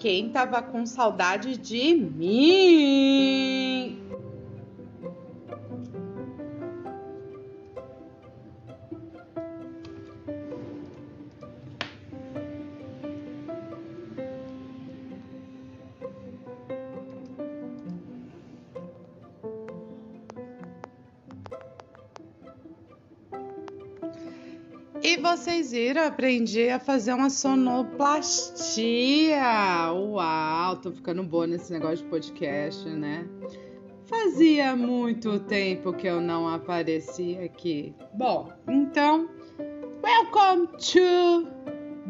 quem tava com saudade de mim. E vocês viram, aprendi a fazer uma sonoplastia. Uau, tô ficando boa nesse negócio de podcast, né? Fazia muito tempo que eu não aparecia aqui. Bom, então, welcome to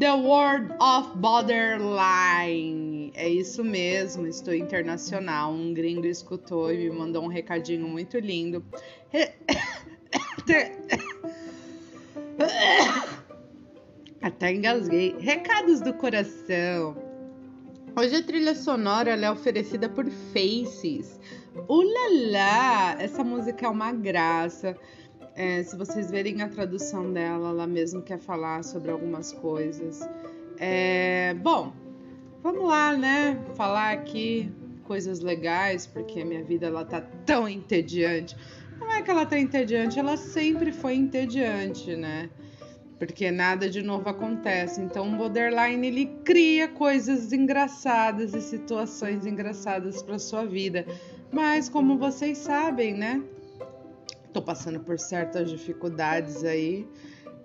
the world of borderline. É isso mesmo, estou internacional. Um gringo escutou e me mandou um recadinho muito lindo. Até engasguei. Recados do coração. Hoje a trilha sonora é oferecida por Faces. Ulala! Essa música é uma graça. É, se vocês verem a tradução dela, ela mesmo quer falar sobre algumas coisas. É, bom, vamos lá, né? Falar aqui coisas legais, porque a minha vida ela tá tão entediante. Não é que ela tá entediante, ela sempre foi entediante, né? Porque nada de novo acontece. Então o borderline ele cria coisas engraçadas e situações engraçadas para sua vida. Mas como vocês sabem, né? Tô passando por certas dificuldades aí.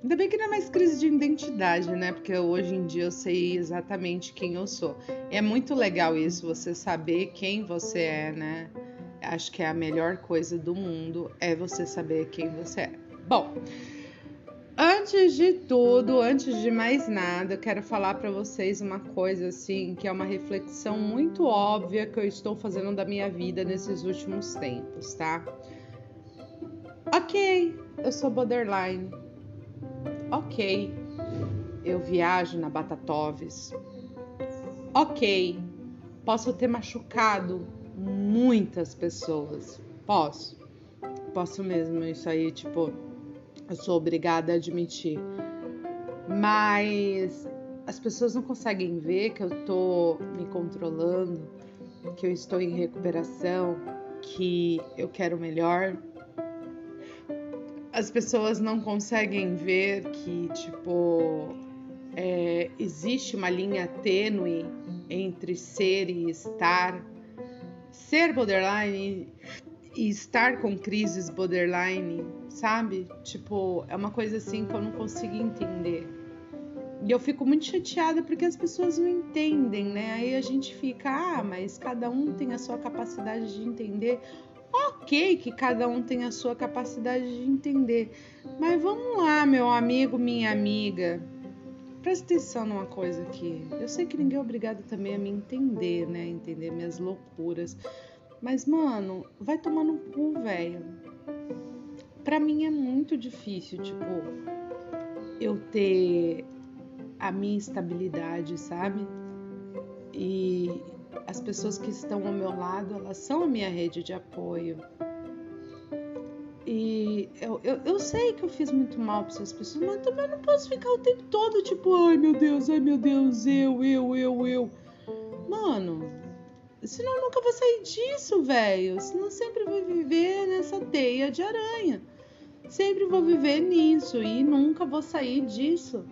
Ainda bem que não é mais crise de identidade, né? Porque hoje em dia eu sei exatamente quem eu sou. É muito legal isso, você saber quem você é, né? Acho que é a melhor coisa do mundo é você saber quem você é. Bom, Antes de tudo, antes de mais nada, eu quero falar para vocês uma coisa assim, que é uma reflexão muito óbvia que eu estou fazendo da minha vida nesses últimos tempos, tá? Ok, eu sou borderline. Ok, eu viajo na Batatoves. Ok, posso ter machucado muitas pessoas. Posso. Posso mesmo, isso aí, tipo, eu sou obrigada a admitir. Mas as pessoas não conseguem ver que eu tô me controlando, que eu estou em recuperação, que eu quero melhor. As pessoas não conseguem ver que, tipo, é, existe uma linha tênue entre ser e estar. Ser borderline e estar com crises borderline, sabe? Tipo, é uma coisa assim que eu não consigo entender. E eu fico muito chateada porque as pessoas não entendem, né? Aí a gente fica, ah, mas cada um tem a sua capacidade de entender. Ok, que cada um tem a sua capacidade de entender. Mas vamos lá, meu amigo, minha amiga. Presta atenção numa coisa aqui. Eu sei que ninguém é obrigado também a me entender, né? Entender minhas loucuras. Mas, mano, vai tomar no cu, velho. Pra mim é muito difícil, tipo, eu ter a minha estabilidade, sabe? E as pessoas que estão ao meu lado, elas são a minha rede de apoio. E eu, eu, eu sei que eu fiz muito mal para essas pessoas, mas também não posso ficar o tempo todo tipo, ai meu Deus, ai meu Deus, eu, eu, eu, eu. Mano, Senão eu nunca vou sair disso, velho. Senão sempre vou viver nessa teia de aranha. Sempre vou viver nisso e nunca vou sair disso.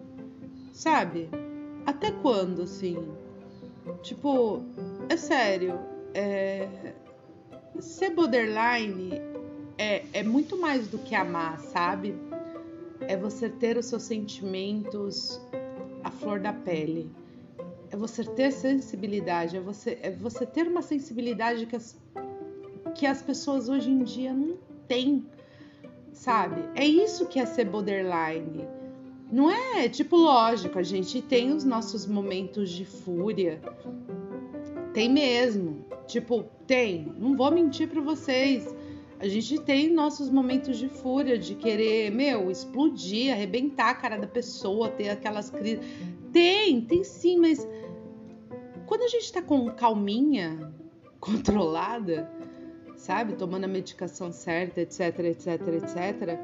Sabe? Até quando, assim? Tipo, é sério. É... Ser borderline é, é muito mais do que amar, sabe? É você ter os seus sentimentos à flor da pele é você ter sensibilidade, é você, é você ter uma sensibilidade que as, que as pessoas hoje em dia não têm, sabe? É isso que é ser borderline. Não é tipo lógico, a gente tem os nossos momentos de fúria. Tem mesmo. Tipo, tem. Não vou mentir para vocês. A gente tem nossos momentos de fúria, de querer, meu, explodir, arrebentar a cara da pessoa, ter aquelas crises. Tem, tem sim, mas quando a gente está com calminha, controlada, sabe, tomando a medicação certa, etc, etc, etc,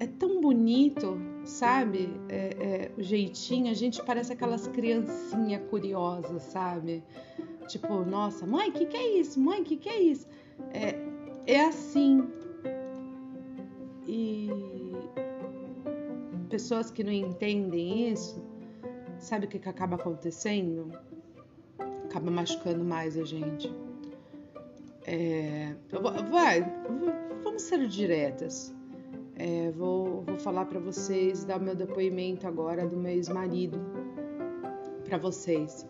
é tão bonito, sabe? É, é, o jeitinho, a gente parece aquelas criancinhas curiosas, sabe? Tipo, nossa, mãe, que, que é isso? Mãe, que, que é isso? É, é assim. E pessoas que não entendem isso, sabe o que, que acaba acontecendo? Acaba machucando mais a gente. É, vai, vamos ser diretas. É, vou, vou falar para vocês, dar meu depoimento agora do meu ex-marido para vocês.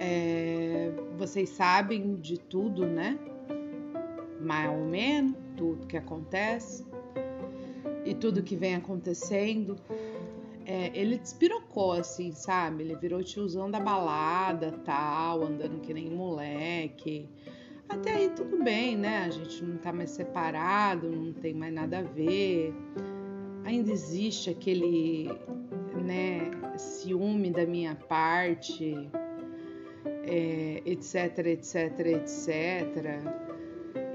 É, vocês sabem de tudo, né? Mais ou menos, tudo que acontece e tudo que vem acontecendo. É, ele despirocou, assim, sabe? Ele virou tiozão da balada, tal, andando que nem moleque. Até aí tudo bem, né? A gente não tá mais separado, não tem mais nada a ver. Ainda existe aquele, né, ciúme da minha parte, é, etc, etc, etc.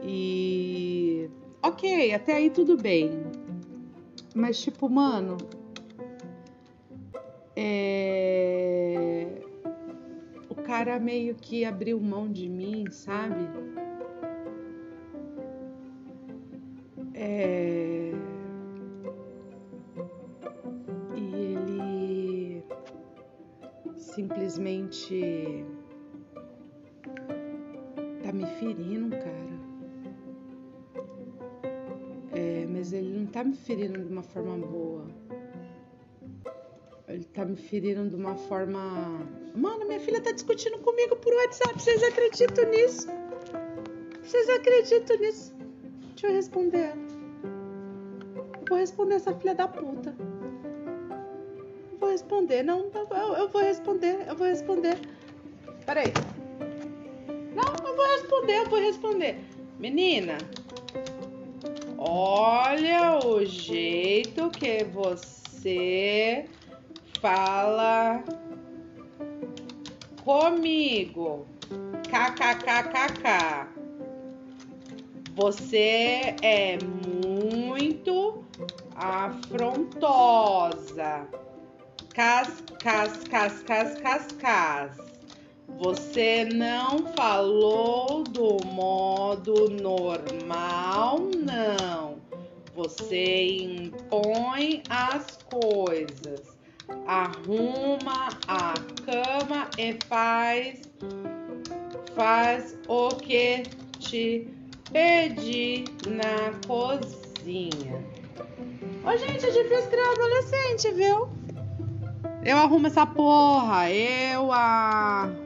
E ok, até aí tudo bem. Mas tipo, mano, é cara meio que abriu mão de mim, sabe? É... E ele simplesmente tá me ferindo, cara. É, mas ele não tá me ferindo de uma forma boa. Ele tá me ferindo de uma forma. Mano, minha filha tá discutindo comigo por WhatsApp. Vocês acreditam nisso? Vocês acreditam nisso? Deixa eu responder. Eu vou responder essa filha da puta. Vou responder. Não, eu, eu vou responder. Eu vou responder. Peraí. Não, eu vou responder. Eu vou responder. Menina, olha o jeito que você fala comigo. KKKKK. Você é muito afrontosa. Cas, cas, cas, cas, cas, cas. Você não falou do modo normal, não. Você impõe as coisas arruma a cama e faz faz o que te pedi na cozinha. Ô, gente, é difícil criar adolescente, viu? Eu arrumo essa porra, eu arrumo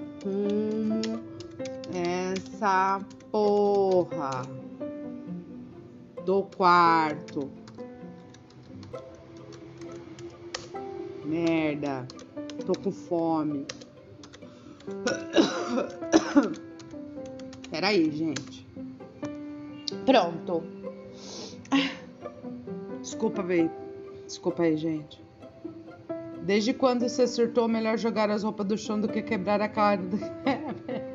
essa porra do quarto. Merda. Tô com fome. Peraí, gente. Pronto. Desculpa, velho. Desculpa aí, gente. Desde quando você surtou, melhor jogar as roupas do chão do que quebrar a cara.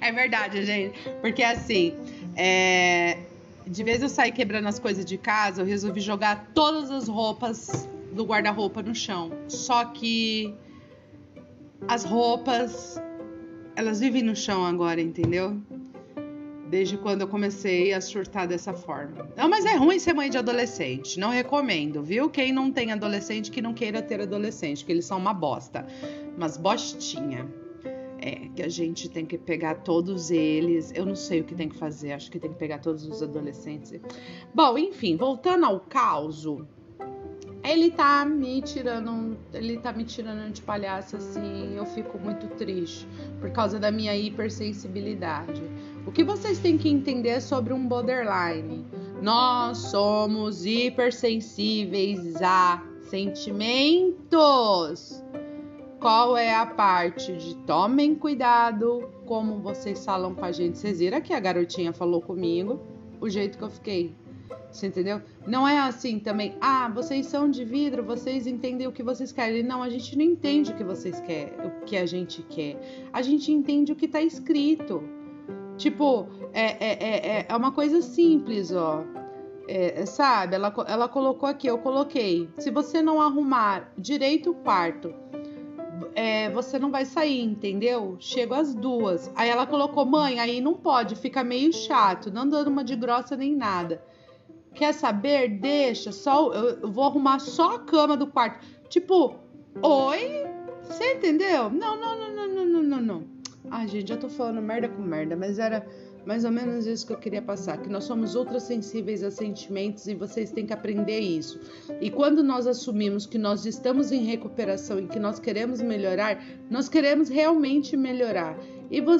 É verdade, gente. Porque assim, é... de vez eu sair quebrando as coisas de casa, eu resolvi jogar todas as roupas do guarda-roupa no chão. Só que as roupas, elas vivem no chão agora, entendeu? Desde quando eu comecei a surtar dessa forma. Não, mas é ruim ser mãe de adolescente. Não recomendo, viu? Quem não tem adolescente, que não queira ter adolescente, que eles são uma bosta. Mas bostinha. É, que a gente tem que pegar todos eles. Eu não sei o que tem que fazer, acho que tem que pegar todos os adolescentes. Bom, enfim, voltando ao caos, ele tá me tirando, ele tá me tirando de palhaço assim, eu fico muito triste por causa da minha hipersensibilidade. O que vocês têm que entender sobre um borderline? Nós somos hipersensíveis a sentimentos. Qual é a parte de tomem cuidado como vocês falam com a gente? Vocês viram que a garotinha falou comigo, o jeito que eu fiquei você entendeu? Não é assim também, ah, vocês são de vidro, vocês entendem o que vocês querem. Não, a gente não entende o que vocês querem, o que a gente quer. A gente entende o que tá escrito. Tipo, é, é, é, é uma coisa simples, ó. É, sabe, ela, ela colocou aqui, eu coloquei. Se você não arrumar direito o quarto, é, você não vai sair, entendeu? Chego às duas. Aí ela colocou, mãe, aí não pode, fica meio chato, não dando uma de grossa nem nada. Quer saber? Deixa, só eu vou arrumar só a cama do quarto. Tipo, oi? Você entendeu? Não, não, não, não, não, não, não, não. Ai, gente, já tô falando merda com merda, mas era mais ou menos isso que eu queria passar, que nós somos ultra sensíveis a sentimentos e vocês têm que aprender isso. E quando nós assumimos que nós estamos em recuperação e que nós queremos melhorar, nós queremos realmente melhorar. E, vo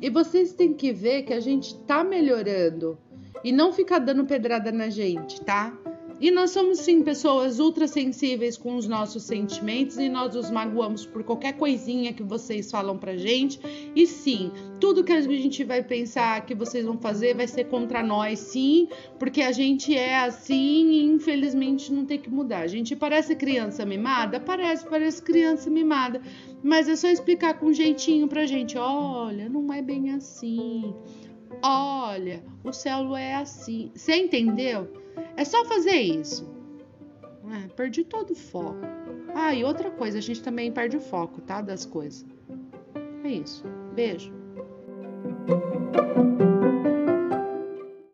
e vocês têm que ver que a gente tá melhorando e não ficar dando pedrada na gente, tá? E nós somos sim pessoas ultra sensíveis com os nossos sentimentos e nós os magoamos por qualquer coisinha que vocês falam pra gente. E sim, tudo que a gente vai pensar que vocês vão fazer vai ser contra nós, sim, porque a gente é assim e infelizmente não tem que mudar. A gente parece criança mimada? Parece, parece criança mimada. Mas é só explicar com jeitinho pra gente: olha, não é bem assim. Olha, o céu é assim. Você entendeu? É só fazer isso. É, perdi todo o foco. Ah, e outra coisa, a gente também perde o foco, tá? Das coisas. É isso. Beijo.